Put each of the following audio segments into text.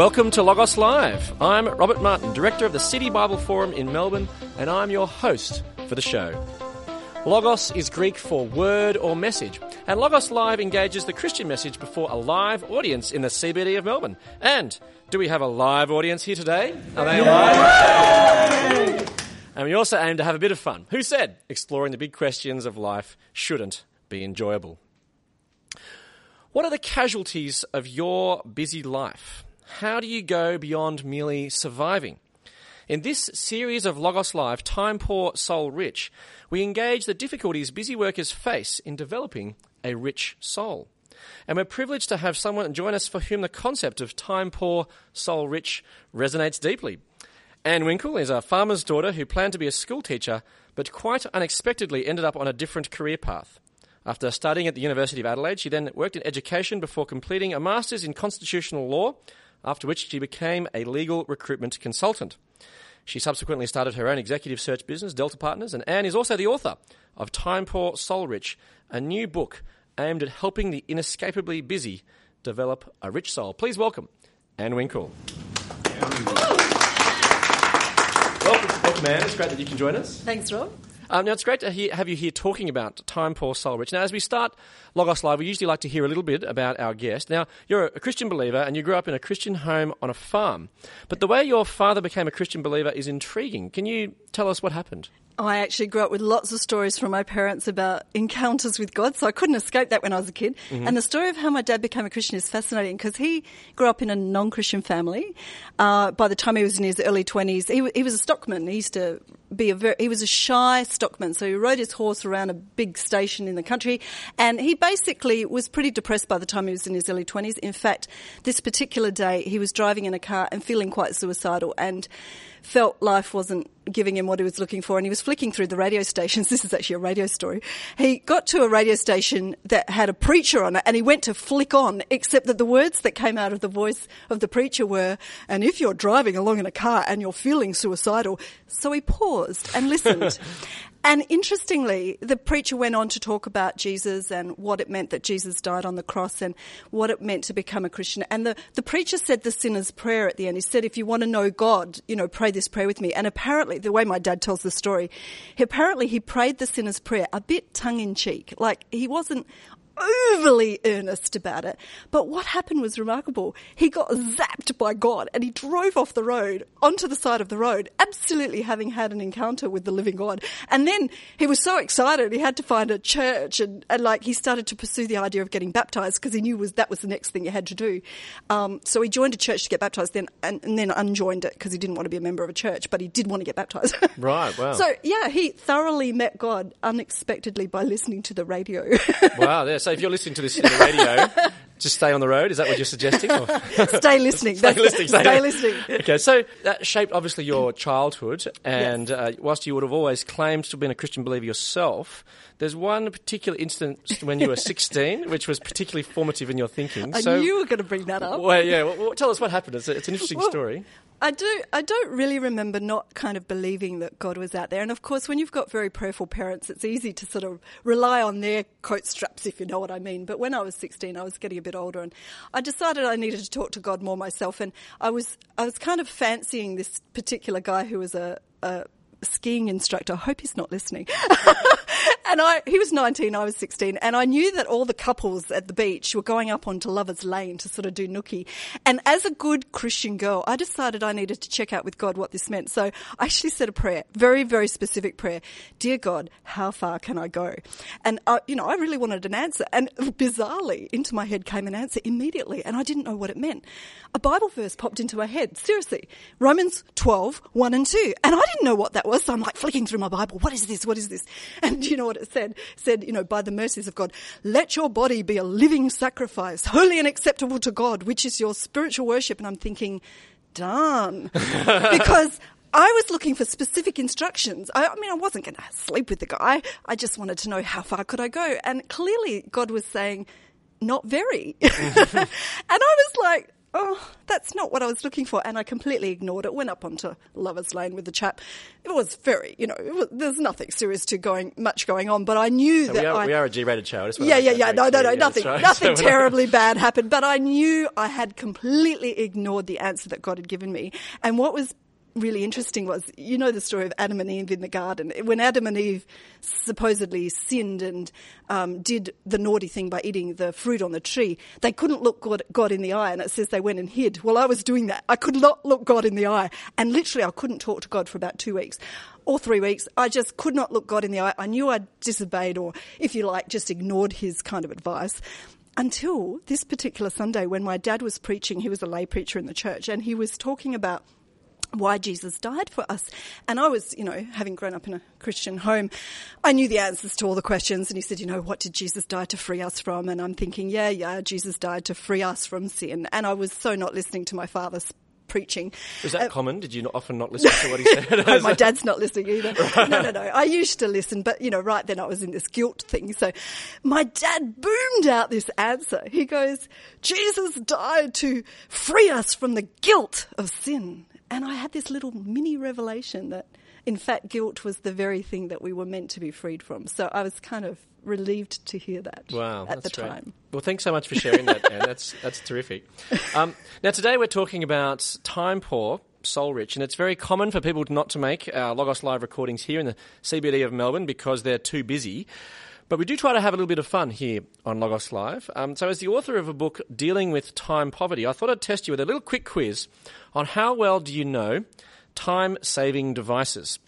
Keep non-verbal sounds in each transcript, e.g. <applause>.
Welcome to Logos Live. I'm Robert Martin, Director of the City Bible Forum in Melbourne, and I'm your host for the show. Logos is Greek for word or message, and Logos Live engages the Christian message before a live audience in the CBD of Melbourne. And do we have a live audience here today? Are they alive? And we also aim to have a bit of fun. Who said exploring the big questions of life shouldn't be enjoyable? What are the casualties of your busy life? How do you go beyond merely surviving? In this series of Logos Live, Time Poor, Soul Rich, we engage the difficulties busy workers face in developing a rich soul. And we're privileged to have someone join us for whom the concept of time poor, soul rich resonates deeply. Anne Winckel is a farmer's daughter who planned to be a school teacher, but quite unexpectedly ended up on a different career path. After studying at the University of Adelaide, she then worked in education before completing a master's in constitutional law, after which she became a legal recruitment consultant. She subsequently started her own executive search business, Delta Partners, and Anne is also the author of Time Poor, Soul Rich, a new book aimed at helping the inescapably busy develop a rich soul. Please welcome Anne Winckel. welcome, welcome, Anne. It's great that you can join us. Thanks, Rob. Um, now, it's great to hear, have you here talking about Time Poor Soul Rich. Now, as we start Logos Live, we usually like to hear a little bit about our guest. Now, you're a Christian believer and you grew up in a Christian home on a farm. But the way your father became a Christian believer is intriguing. Can you tell us what happened? I actually grew up with lots of stories from my parents about encounters with God, so I couldn't escape that when I was a kid. Mm-hmm. And the story of how my dad became a Christian is fascinating because he grew up in a non-Christian family. Uh, by the time he was in his early twenties, he, he was a stockman. He used to be a very, he was a shy stockman, so he rode his horse around a big station in the country, and he basically was pretty depressed by the time he was in his early twenties. In fact, this particular day, he was driving in a car and feeling quite suicidal, and felt life wasn't giving him what he was looking for and he was flicking through the radio stations. <laughs> This is actually a radio story. He got to a radio station that had a preacher on it and he went to flick on, except that the words that came out of the voice of the preacher were, and if you're driving along in a car and you're feeling suicidal. So he paused and listened. <laughs> And interestingly, the preacher went on to talk about Jesus and what it meant that Jesus died on the cross and what it meant to become a Christian. And the, the preacher said the sinner's prayer at the end. He said, if you want to know God, you know, pray this prayer with me. And apparently, the way my dad tells the story, apparently he prayed the sinner's prayer a bit tongue in cheek. Like he wasn't overly earnest about it. But what happened was remarkable. He got zapped by God and he drove off the road onto the side of the road, absolutely having had an encounter with the living God. And then he was so excited, he had to find a church and, and like he started to pursue the idea of getting baptized because he knew was that was the next thing he had to do. Um, so he joined a church to get baptized then and, and then unjoined it because he didn't want to be a member of a church, but he did want to get baptized. <laughs> right, wow. So yeah, he thoroughly met God unexpectedly by listening to the radio. <laughs> wow, yeah. So if you're listening to this in the radio, <laughs> just stay on the road. Is that what you're suggesting? <laughs> stay listening. stay listening. Stay, stay listening. Okay, so that shaped obviously your childhood, and yes. uh, whilst you would have always claimed to have been a Christian believer yourself, there's one particular instance when you were <laughs> 16, which was particularly formative in your thinking. I so, knew you were going to bring that up. Well, yeah. Well, tell us what happened. It's, a, it's an interesting well, story. I do. I don't really remember not kind of believing that God was out there. And of course, when you've got very prayerful parents, it's easy to sort of rely on their coat straps, if you know what I mean. But when I was 16, I was getting a bit older, and I decided I needed to talk to God more myself. And I was, I was kind of fancying this particular guy who was a, a skiing instructor. I hope he's not listening. <laughs> and I, he was 19, I was 16, and I knew that all the couples at the beach were going up onto Lover's Lane to sort of do nookie. And as a good Christian girl, I decided I needed to check out with God what this meant. So I actually said a prayer, very, very specific prayer. Dear God, how far can I go? And, I, you know, I really wanted an answer. And bizarrely, into my head came an answer immediately, and I didn't know what it meant. A Bible verse popped into my head. Seriously. Romans 12, 1 and 2. And I didn't know what that was. So I'm like flicking through my Bible. What is this? What is this? <laughs> And you know what it said? It said, you know, by the mercies of God, let your body be a living sacrifice, holy and acceptable to God, which is your spiritual worship. And I'm thinking, done. <laughs> because I was looking for specific instructions. I, I mean, I wasn't going to sleep with the guy. I just wanted to know how far could I go. And clearly God was saying, not very. <laughs> and I was like, oh, that's not what I was looking for. And I completely ignored it, went up onto Lover's Lane with the chap. It was very, you know, was, there's nothing serious to going, much going on, but I knew So that we, are, I, we are a G-rated show. I just yeah, yeah, yeah. No, no, no, nothing, nothing <laughs> So not- terribly bad happened. But I knew I had completely ignored the answer that God had given me. And what was really interesting was, you know, the story of Adam and Eve in the garden. When Adam and Eve supposedly sinned and um, did the naughty thing by eating the fruit on the tree, they couldn't look God, God in the eye, and it says they went and hid. Well, I was doing that. I could not look God in the eye, and literally, I couldn't talk to God for about two weeks or three weeks. I just could not look God in the eye. I knew I'd disobeyed, or if you like, just ignored his kind of advice. Until this particular Sunday, when my dad was preaching, he was a lay preacher in the church, and he was talking about why Jesus died for us. And I was, you know, having grown up in a Christian home, I knew the answers to all the questions. And he said, you know, what did Jesus die to free us from? And I'm thinking, yeah, yeah, Jesus died to free us from sin. And I was so not listening to my father's preaching. Was that uh, common? Did you not, often not listen to what he said? <laughs> <laughs> Oh, my dad's not listening either. No, no, no. I used to listen, but you know, right then I was in this guilt thing. So my dad boomed out this answer. He goes, Jesus died to free us from the guilt of sin. And I had this little mini revelation that in fact guilt was the very thing that we were meant to be freed from. So I was kind of relieved to hear that Wow, at that's the great. time. Well, thanks so much for sharing that, Anne. That's that's terrific. Um, now, today we're talking about time poor, soul rich, and it's very common for people not to make our Logos Live recordings here in the CBD of Melbourne because they're too busy. But we do try to have a little bit of fun here on Logos Live. Um, so, as the author of a book dealing with time poverty, I thought I'd test you with a little quick quiz on how well do you know time saving devices.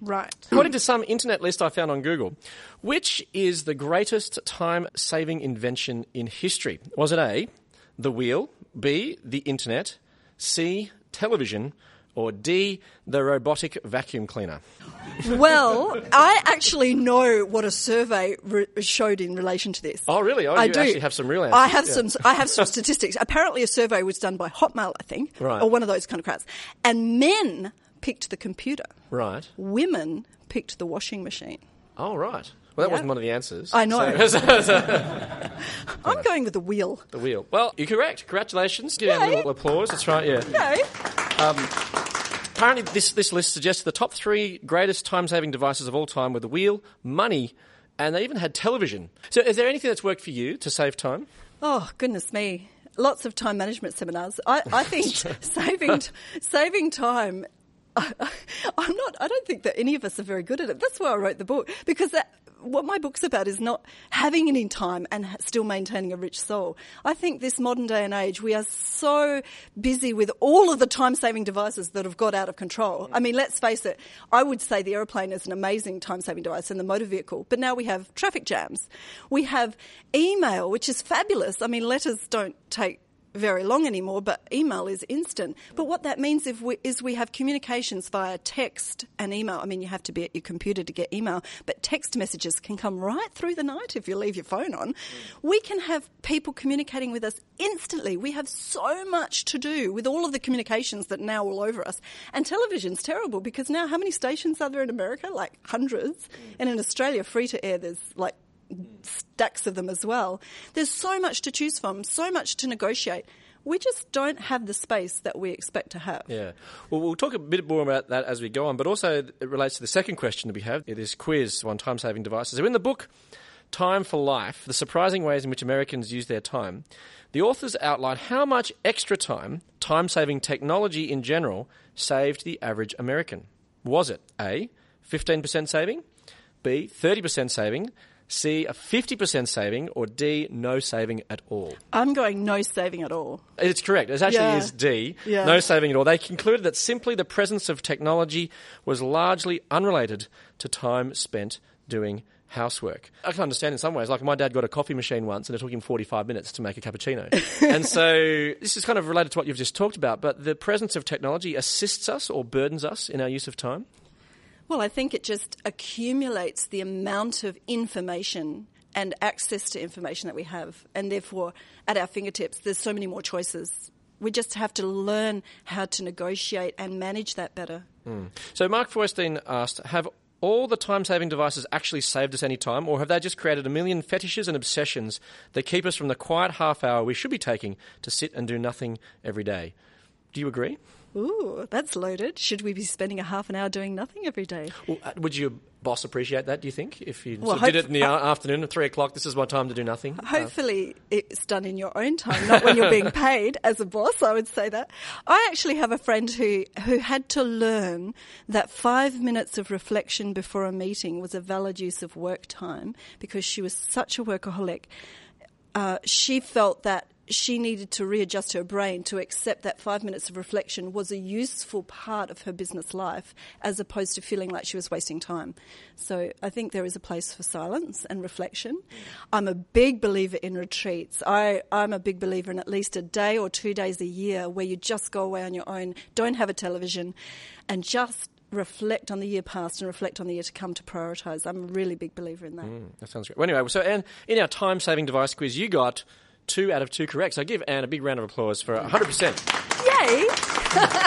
Right. According to some internet list I found on Google, which is the greatest time saving invention in history? Was it A, the wheel, B, the internet, C, television, or D, the robotic vacuum cleaner? Well, I actually know what a survey re- showed in relation to this. Oh, really? Oh, I you do. actually have some real answers. I have Yeah. some. I have some <laughs> statistics. Apparently, a survey was done by Hotmail, I think, Right. or one of those kind of crowds, and men picked the computer. Right. Women picked the washing machine. Oh, right. Well, that Yeah. wasn't one of the answers. I know. So- <laughs> <laughs> so- I'm going with the wheel. the wheel. Well, you're correct. Congratulations. Give Anne a little applause. That's right, yeah. No. Apparently, this, this list suggests the top three greatest time saving devices of all time were the wheel, money, and they even had television. So, is there anything that's worked for you to save time? Oh goodness me! Lots of time management seminars. I, I think <laughs> <laughs> saving saving time. <laughs> I'm not. I don't think that any of us are very good at it. That's why I wrote the book because that, what my book's about is not having any time and still maintaining a rich soul. I think this modern day and age we are so busy with all of the time saving devices that have got out of control. I mean, let's face it. I would say the aeroplane is an amazing time saving device and the motor vehicle, but now we have traffic jams. We have email, which is fabulous. I mean, letters don't take very long anymore, but email is instant. But what that means we, is we have communications via text and email. I mean, you have to be at your computer to get email, but text messages can come right through the night if you leave your phone on. We can have people communicating with us instantly. We have so much to do with all of the communications that are now all over us. And television's terrible because now how many stations are there in America? Like hundreds. And in Australia, free to air, there's like Mm. stacks of them as well. There's so much to choose from, so much to negotiate. We just don't have the space that we expect to have. Yeah. Well, we'll talk a bit more about that as we go on, but also it relates to the second question that we have. It is quiz on time saving devices. So in the book, Time for Life The Surprising Ways in Which Americans Use Their Time, the authors outline how much extra time time saving technology in general saved the average American. Was it A, 15% saving, B, 30% saving, C, a 50% saving, or D, no saving at all? I'm going no saving at all. It's correct. It actually Yeah. is D. Yeah. No saving at all. They concluded that simply the presence of technology was largely unrelated to time spent doing housework. I can understand in some ways. Like my dad got a coffee machine once and it took him 45 minutes to make a cappuccino. <laughs> and so this is kind of related to what you've just talked about, but the presence of technology assists us or burdens us in our use of time. Well, I think it just accumulates the amount of information and access to information that we have. And therefore, at our fingertips, there's so many more choices. We just have to learn how to negotiate and manage that better. Hmm. So Mark Feuerstein asked, have all the time saving devices actually saved us any time, or have they just created a million fetishes and obsessions that keep us from the quiet half hour we should be taking to sit and do nothing every day? Do you agree? Ooh, that's loaded. Should we be spending a half an hour doing nothing every day? Well, uh, would your boss appreciate that, do you think? If you Well, did it in the a- afternoon at three o'clock, this is my time to do nothing? Uh, Hopefully, it's done in your own time, not when you're being <laughs> paid as a boss. I would say that. I actually have a friend who who had to learn that five minutes of reflection before a meeting was a valid use of work time because she was such a workaholic. Uh, she felt that she needed to readjust her brain to accept that five minutes of reflection was a useful part of her business life as opposed to feeling like she was wasting time. So I think there is a place for silence and reflection. Mm. I'm a big believer in retreats. I, I'm a big believer in at least a day or two days a year where you just go away on your own, don't have a television, and just reflect on the year past and reflect on the year to come to prioritize. I'm a really big believer in that. Mm, that sounds great. Well, anyway, so Anne, in our time saving device quiz, you got two out of two correct. So I give Anne a big round of applause for 100%. Yay!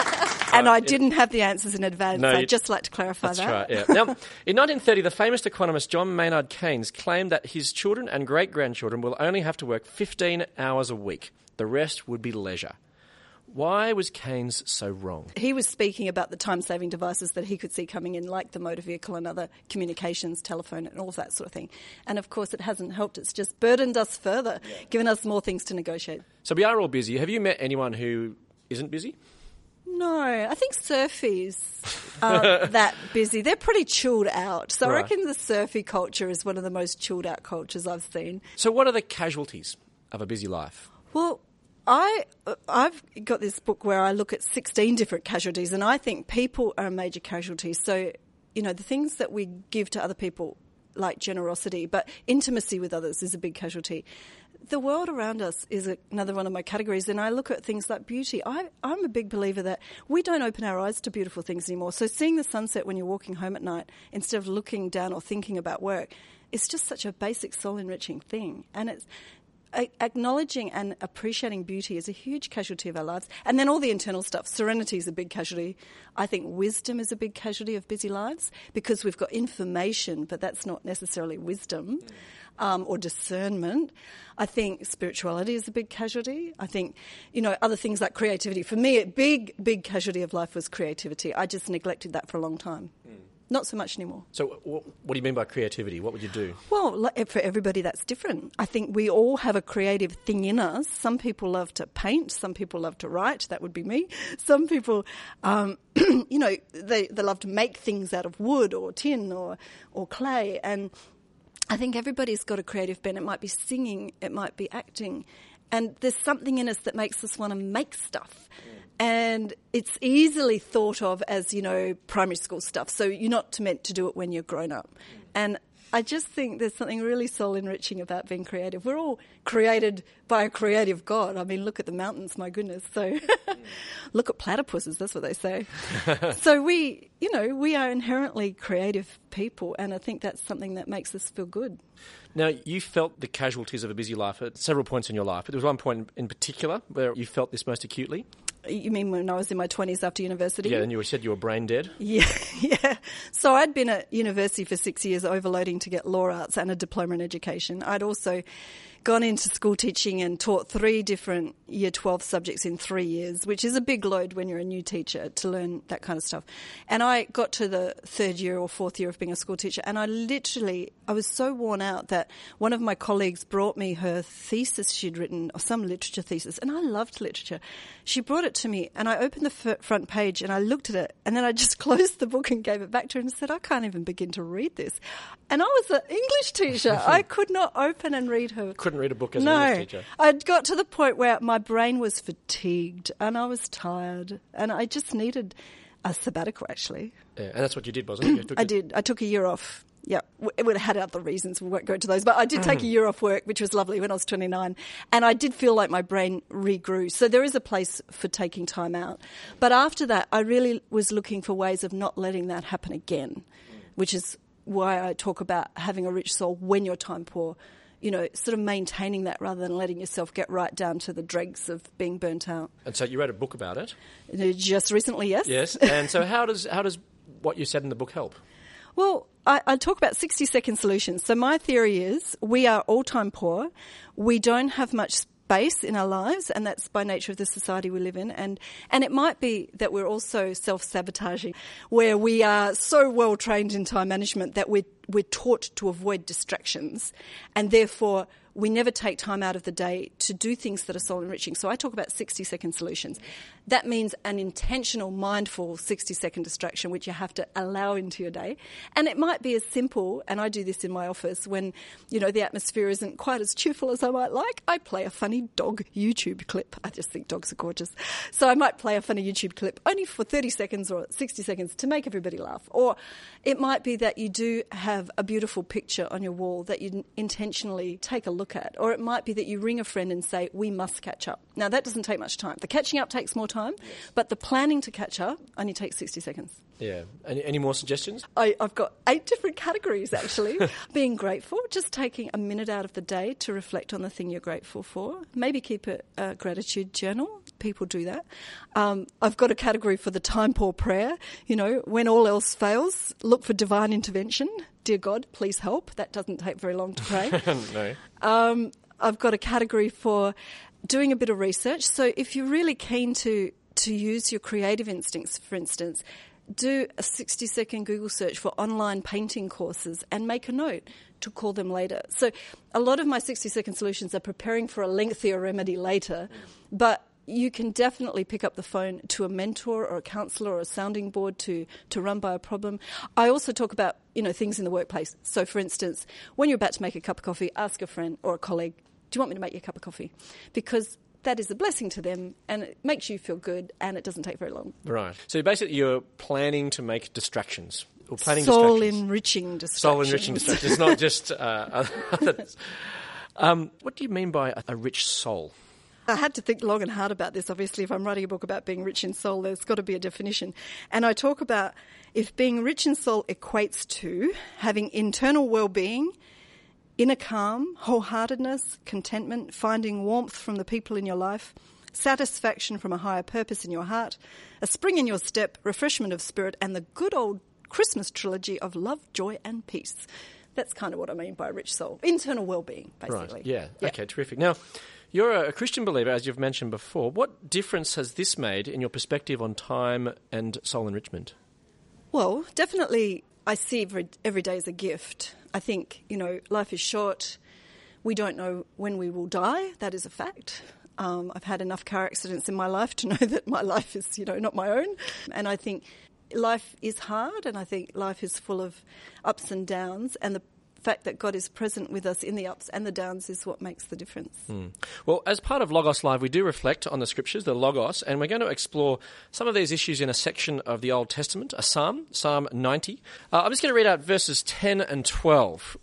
<laughs> Uh, and I didn't have the answers in advance. No, I'd just like to clarify That's that. right, yeah. Now, in 1930, the famous economist John Maynard Keynes claimed that his children and great grandchildren will only have to work 15 hours a week. The rest would be leisure. Why was Keynes so wrong? He was speaking about the time saving devices that he could see coming in, like the motor vehicle and other communications, telephone, and all of that sort of thing. And of course, it hasn't helped. It's just burdened us further, given us more things to negotiate. So we are all busy. Have you met anyone who isn't busy? No, I think surfies aren't <laughs> that busy. They're pretty chilled out. So I reckon the surfy culture is one of the most chilled out cultures I've seen. So what are the casualties of a busy life? Well, I I've got this book where I look at 16 different casualties, and I think people are a major casualty. So, you know, the things that we give to other people, like generosity, but intimacy with others is a big casualty. The world around us is another one of my categories, and I look at things like beauty. I, I'm a big believer that we don't open our eyes to beautiful things anymore. So, seeing the sunset when you're walking home at night instead of looking down or thinking about work, it's just such a basic soul enriching thing, and it's acknowledging and appreciating beauty is a huge casualty of our lives. And then all the internal stuff. Serenity is a big casualty. I think wisdom is a big casualty of busy lives because we've got information, but that's not necessarily wisdom. Um, or discernment. I think spirituality is a big casualty. I think, you know, other things like creativity. For me, a big, big casualty of life was creativity. I just neglected that for a long time. Not so much anymore. So what, what do you mean by creativity? What would you do? Well, for everybody, that's different. I think we all have a creative thing in us. Some people love to paint. Some people love to write. That would be me. <laughs> Some people, um, <clears throat> you know, they, they love to make things out of wood or tin or, or clay. And I think everybody's got a creative bent. It might be singing, it might be acting. And there's something in us that makes us want to make stuff. And it's easily thought of as, you know, primary school stuff. So you're not meant to do it when you're grown up. And I just think there's something really soul enriching about being creative. We're all created by a creative God. I mean, look at the mountains, my goodness. So <laughs> look at platypuses, that's what they say. <laughs> so we, you know, we are inherently creative people. And I think that's something that makes us feel good. Now, you felt the casualties of a busy life at several points in your life, but there was one point in particular where you felt this most acutely. You mean when I was in my 20s after university? Yeah, and you said you were brain dead. Yeah, <laughs> yeah. So I'd been at university for six years, overloading to get law arts and a diploma in education. I'd also gone into school teaching and taught three different year 12 subjects in three years, which is a big load when you're a new teacher to learn that kind of stuff. And I got to the third year or fourth year of being a school teacher, and I literally, I was so worn out that one of my colleagues brought me her thesis she'd written, or some literature thesis, and I loved literature. She brought it to me, and I opened the f- front page and I looked at it, and then I just <laughs> closed the book and gave it back to her and said, I can't even begin to read this. And I was an English teacher. <laughs> I could not open and read her Couldn't read a book as no, an English teacher. I'd got to the point where my brain was fatigued and I was tired and I just needed a sabbatical actually. Yeah, and that's what you did, wasn't it? <clears throat> I did. I took a year off. Yeah, it would have had other reasons. We won't go into those, but I did take a mm. year off work, which was lovely when I was 29, and I did feel like my brain regrew. So there is a place for taking time out. But after that, I really was looking for ways of not letting that happen again, which is why I talk about having a rich soul when you're time poor. You know, sort of maintaining that rather than letting yourself get right down to the dregs of being burnt out. And so you wrote a book about it. Uh, just recently, yes. Yes. And so how does how does what you said in the book help? Well, I, I, talk about 60 second solutions. So my theory is we are all time poor. We don't have much space in our lives, and that's by nature of the society we live in. And, and it might be that we're also self sabotaging, where we are so well trained in time management that we're, we're taught to avoid distractions, and therefore we never take time out of the day to do things that are soul enriching. So I talk about 60 second solutions. That means an intentional, mindful 60 second distraction, which you have to allow into your day. And it might be as simple, and I do this in my office when, you know, the atmosphere isn't quite as cheerful as I might like. I play a funny dog YouTube clip. I just think dogs are gorgeous. So I might play a funny YouTube clip only for 30 seconds or 60 seconds to make everybody laugh. Or it might be that you do have a beautiful picture on your wall that you intentionally take a look at. Or it might be that you ring a friend and say, we must catch up. Now, that doesn't take much time. The catching up takes more time, yes. but the planning to catch up only takes 60 seconds. Yeah. Any, any more suggestions? I, have got eight different categories, actually. <laughs> Being grateful, just taking a minute out of the day to reflect on the thing you're grateful for. Maybe keep a, a gratitude journal. People do that. Um, I've got a category for the time poor prayer. You know, when all else fails, look for divine intervention. Dear God, please help. That doesn't take very long to pray. <laughs> no. Um, I've got a category for doing a bit of research. So if you're really keen to to use your creative instincts, for instance, do a 60 second Google search for online painting courses and make a note to call them later. So a lot of my 60 second solutions are preparing for a lengthier remedy later, but you can definitely pick up the phone to a mentor or a counselor or a sounding board to, to run by a problem. I also talk about, you know, things in the workplace. So for instance, when you're about to make a cup of coffee, ask a friend or a colleague, do you want me to make you a cup of coffee? Because that is a blessing to them and it makes you feel good and it doesn't take very long. Right. So basically you're planning to make distractions. Or planning Soul distractions. enriching distractions. Soul enriching distractions. It's not <laughs> just uh. Um, what do you mean by a, a rich soul? I had to think long and hard about this. Obviously, if I'm writing a book about being rich in soul, there's got to be a definition. And I talk about if being rich in soul equates to having internal well being, inner calm, wholeheartedness, contentment, finding warmth from the people in your life, satisfaction from a higher purpose in your heart, a spring in your step, refreshment of spirit, and the good old Christmas trilogy of love, joy, and peace. That's kind of what I mean by a rich soul. Internal well being, basically. Right. Yeah. yeah. Okay, terrific. Now, you're a Christian believer, as you've mentioned before. What difference has this made in your perspective on time and soul enrichment? Well, definitely, I see every, every day as a gift. I think, you know, life is short. We don't know when we will die. That is a fact. Um, I've had enough car accidents in my life to <laughs> know that my life is, you know, not my own. And I think life is hard, and I think life is full of ups and downs. And the fact that God is present with us in the ups and the downs is what makes the difference. Mm. Well, as part of Logos Live, we do reflect on the scriptures, the Logos, and we're going to explore some of these issues in a section of the Old Testament, a psalm, Psalm 90. Uh, I'm just going to read out verses 10 and 12.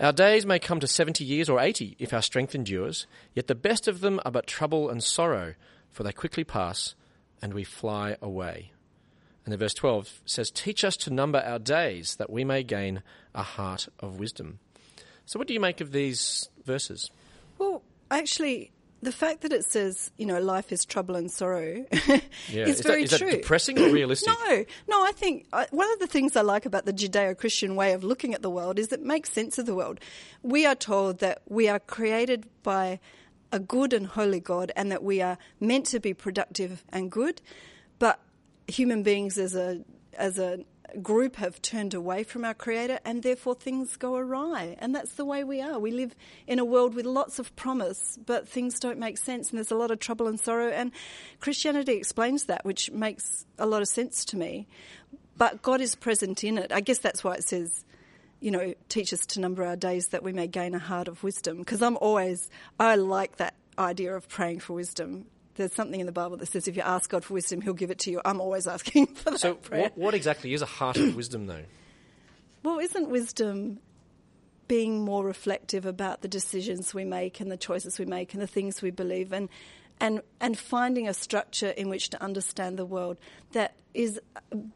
Our days may come to 70 years or 80 if our strength endures, yet the best of them are but trouble and sorrow, for they quickly pass and we fly away. And then verse 12 says, Teach us to number our days that we may gain a heart of wisdom. So, what do you make of these verses? Well, actually, the fact that it says, you know, life is trouble and sorrow yeah. is, is very that, is true. That depressing or realistic? no, no. I think I, one of the things I like about the Judeo-Christian way of looking at the world is it makes sense of the world. We are told that we are created by a good and holy God, and that we are meant to be productive and good, but human beings as a as a group have turned away from our creator and therefore things go awry. And that's the way we are. We live in a world with lots of promise but things don't make sense and there's a lot of trouble and sorrow. And christianity explains that which makes a lot of sense to me. But god is present in it. I guess that's why it says you know teach us to number our days that we may gain a heart of wisdom. Because i'm always i like that idea of praying for wisdom there's something in the Bible that says if you ask God for wisdom, He'll give it to you. I'm always <laughs> asking for that. So. What, what exactly is a heart of wisdom, though? Well, isn't wisdom being more reflective about the decisions we make and the choices we make and the things we believe and and and finding a structure in which to understand the world that is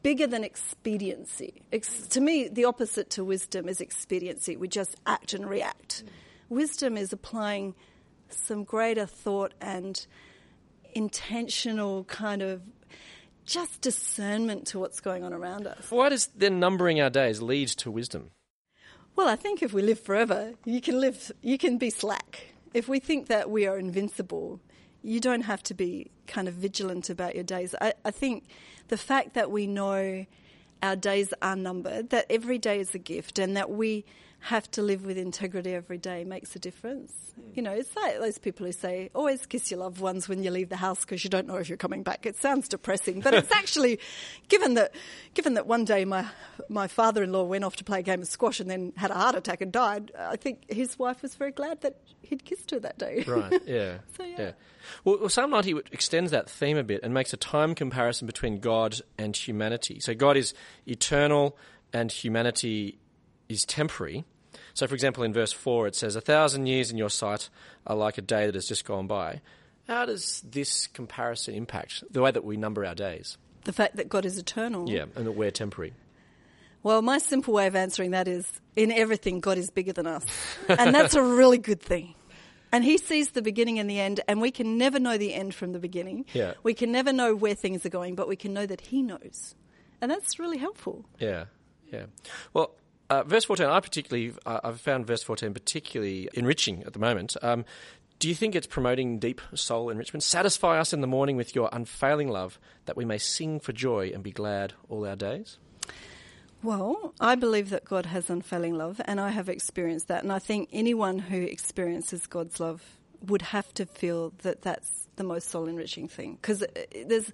bigger than expediency. Ex- to me, the opposite to wisdom is expediency. We just act and react. Mm. Wisdom is applying some greater thought and intentional kind of just discernment to what's going on around us. Why does then numbering our days lead to wisdom? Well, I think if we live forever, you can live, you can be slack. If we think that we are invincible, you don't have to be kind of vigilant about your days. I, I think the fact that we know our days are numbered, that every day is a gift, and that we have to live with integrity every day makes a difference. Mm. You know, it's like those people who say, always kiss your loved ones when you leave the house because you don't know if you're coming back. It sounds depressing, but it's <laughs> actually, given that, given that one day my, my father-in-law went off to play a game of squash and then had a heart attack and died, I think his wife was very glad that he'd kissed her that day. Right, <laughs> yeah. So, yeah. yeah. Well, well, Psalm 90 extends that theme a bit and makes a time comparison between God and humanity. So God is eternal and humanity is temporary. So, for example, in verse 4, it says, A thousand years in your sight are like a day that has just gone by. How does this comparison impact the way that we number our days? The fact that God is eternal. Yeah, and that we're temporary. Well, my simple way of answering that is in everything, God is bigger than us. And that's a really good thing. And he sees the beginning and the end, and we can never know the end from the beginning. Yeah. We can never know where things are going, but we can know that he knows. And that's really helpful. Yeah, yeah. Well, uh, verse 14, I particularly, uh, I've found verse 14 particularly enriching at the moment. Um, do you think it's promoting deep soul enrichment? Satisfy us in the morning with your unfailing love, that we may sing for joy and be glad all our days? Well, I believe that God has unfailing love, and I have experienced that. And I think anyone who experiences God's love would have to feel that that's the most soul enriching thing. Because there's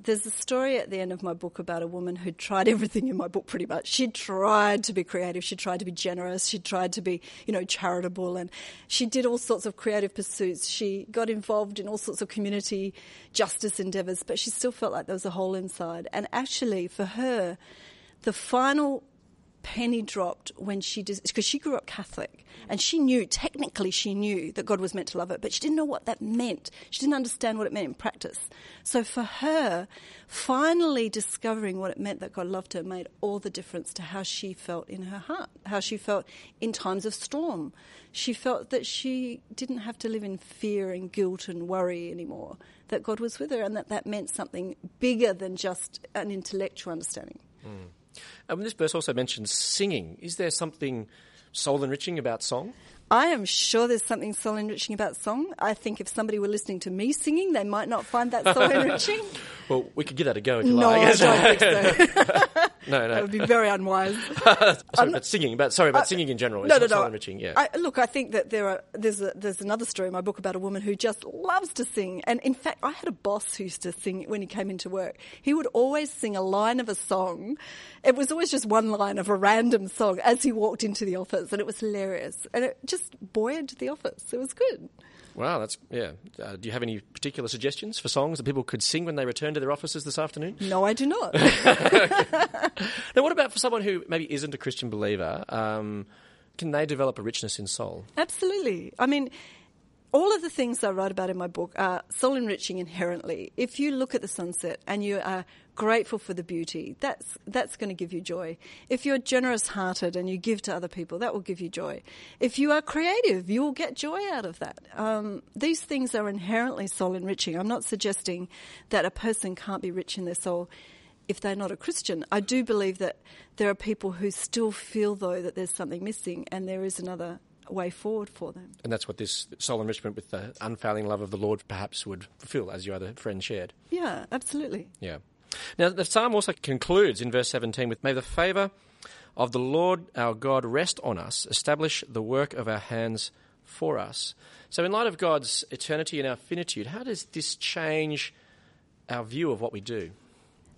there's a story at the end of my book about a woman who tried everything in my book pretty much. She tried to be creative, she tried to be generous, she tried to be, you know, charitable and she did all sorts of creative pursuits. She got involved in all sorts of community justice endeavors, but she still felt like there was a hole inside. And actually for her, the final penny dropped when she did because she grew up Catholic and she knew technically she knew that God was meant to love her, but she didn't know what that meant. She didn't understand what it meant in practice. So for her, finally discovering what it meant that God loved her made all the difference to how she felt in her heart, how she felt in times of storm. She felt that she didn't have to live in fear and guilt and worry anymore. That God was with her and that that meant something bigger than just an intellectual understanding. Mm. Uh, and this verse also mentions singing. Is there something soul enriching about song? I am sure there's something soul enriching about song. I think if somebody were listening to me singing, they might not find that <laughs> soul enriching. well, we could give that a go if you no, like. I don't think so. <laughs> no, no. That would be very unwise. <laughs> sorry, but <laughs> singing, but sorry, about uh, singing in general. No, no, no. Soul enriching, yeah. I, look, I think that there are there's a, there's another story in my book about a woman who just loves to sing, and in fact, I had a boss who used to sing when he came into work. He would always sing a line of a song. It was always just one line of a random song as he walked into the office, and it was hilarious, and it just buoyed the office. It was good. Wow, that's yeah. Uh, do you have any particular suggestions for songs that people could sing when they return to their offices this afternoon? No, I do not. <laughs> now, what about for someone who maybe isn't a Christian believer? Um, can they develop a richness in soul? Absolutely. I mean, all of the things I write about in my book are soul enriching inherently. If you look at the sunset and you are grateful for the beauty, that's, that's going to give you joy. If you're generous hearted and you give to other people, that will give you joy. If you are creative, you will get joy out of that. Um, these things are inherently soul enriching. I'm not suggesting that a person can't be rich in their soul if they're not a Christian. I do believe that there are people who still feel, though, that there's something missing and there is another way forward for them. And that's what this soul enrichment with the unfailing love of the Lord perhaps would fulfill, as your other friend shared. Yeah, absolutely. Yeah. Now, the psalm also concludes in verse 17 with May the favour of the Lord our God rest on us, establish the work of our hands for us. So, in light of God's eternity and our finitude, how does this change our view of what we do?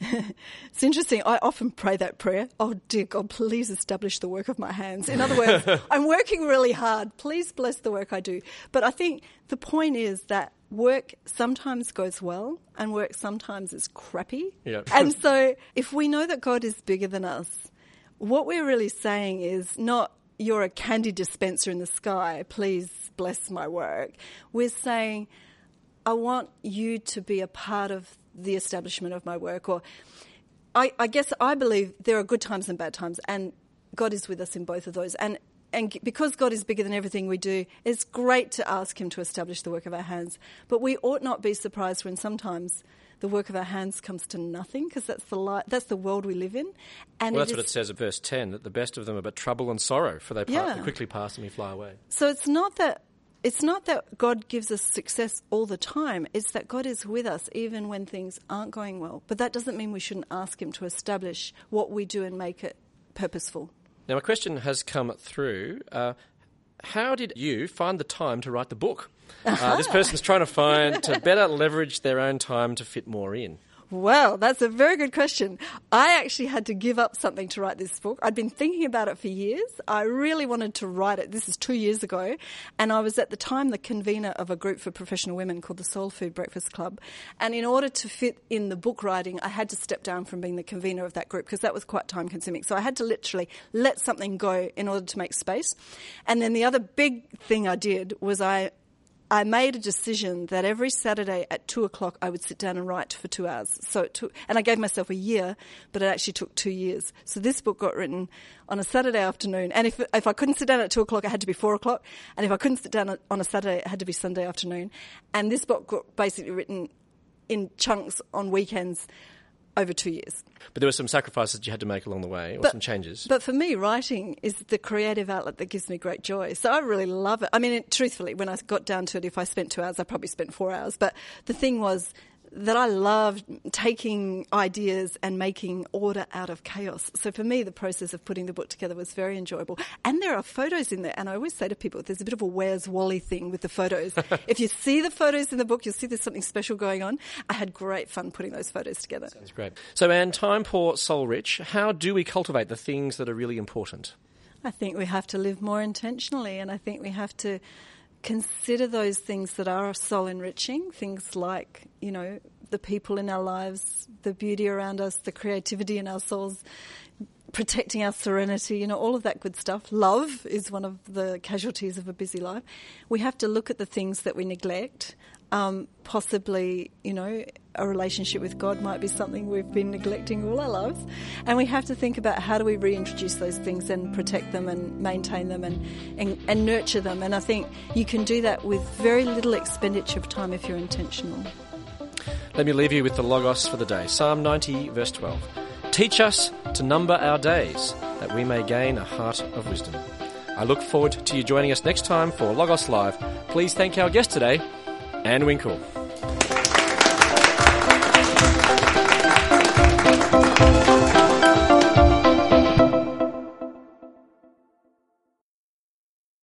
<laughs> it's interesting. I often pray that prayer. Oh, dear God, please establish the work of my hands. In other words, <laughs> I'm working really hard. Please bless the work I do. But I think the point is that work sometimes goes well and work sometimes is crappy. Yeah. <laughs> and so if we know that God is bigger than us, what we're really saying is not, you're a candy dispenser in the sky. Please bless my work. We're saying, I want you to be a part of the establishment of my work. Or I, I guess I believe there are good times and bad times, and God is with us in both of those. And and because God is bigger than everything we do, it's great to ask Him to establish the work of our hands. But we ought not be surprised when sometimes the work of our hands comes to nothing because that's the li- that's the world we live in. And Well, it that's what is- it says at verse 10 that the best of them are but trouble and sorrow, for they, Yeah. they quickly pass and we fly away. So it's not that it's not that God gives us success all the time. It's that God is with us even when things aren't going well. But that doesn't mean we shouldn't ask Him to establish what we do and make it purposeful. Now, a question has come through. Uh, how did you find the time to write the book? Uh, this <laughs> person's trying to find to better leverage their own time to fit more in. Well, that's a very good question. I actually had to give up something to write this book. I'd been thinking about it for years. I really wanted to write it. This is two years ago. And I was at the time the convener of a group for professional women called the Soul Food Breakfast Club. And in order to fit in the book writing, I had to step down from being the convener of that group because that was quite time consuming. So I had to literally let something go in order to make space. And then the other big thing I did was I I made a decision that every Saturday at two o'clock I would sit down and write for two hours. So it took, and I gave myself a year, but it actually took two years. So this book got written on a Saturday afternoon. And if, if I couldn't sit down at two o'clock, it had to be four o'clock. And if I couldn't sit down on a Saturday, it had to be Sunday afternoon. And this book got basically written in chunks on weekends over two years. But there were some sacrifices you had to make along the way, or some changes. But for me, writing is the creative outlet that gives me great joy. So I really love it. I mean, it, truthfully, when I got down to it, if I spent two hours, I probably spent four hours. But the thing was that I love taking ideas and making order out of chaos. So for me, the process of putting the book together was very enjoyable. And there are photos in there. And I always say to people, there's a bit of a Where's Wally thing with the photos. <laughs> if you see the photos in the book, you'll see there's something special going on. I had great fun putting those photos together. That's great. So, Anne, time poor, soul rich. How do we cultivate the things that are really important? I think we have to live more intentionally, and I think we have to consider those things that are soul enriching, things like, you know, the people in our lives, the beauty around us, the creativity in our souls, protecting our serenity, you know, all of that good stuff. Love is one of the casualties of a busy life. We have to look at the things that we neglect. Um, possibly, you know, a relationship with God might be something we've been neglecting all our lives. And we have to think about how do we reintroduce those things and protect them and maintain them and, and, and nurture them. And I think you can do that with very little expenditure of time if you're intentional. Let me leave you with the Logos for the day Psalm 90, verse 12. Teach us to number our days, that we may gain a heart of wisdom. I look forward to you joining us next time for Logos Live. Please thank our guest today, Anne Winckel.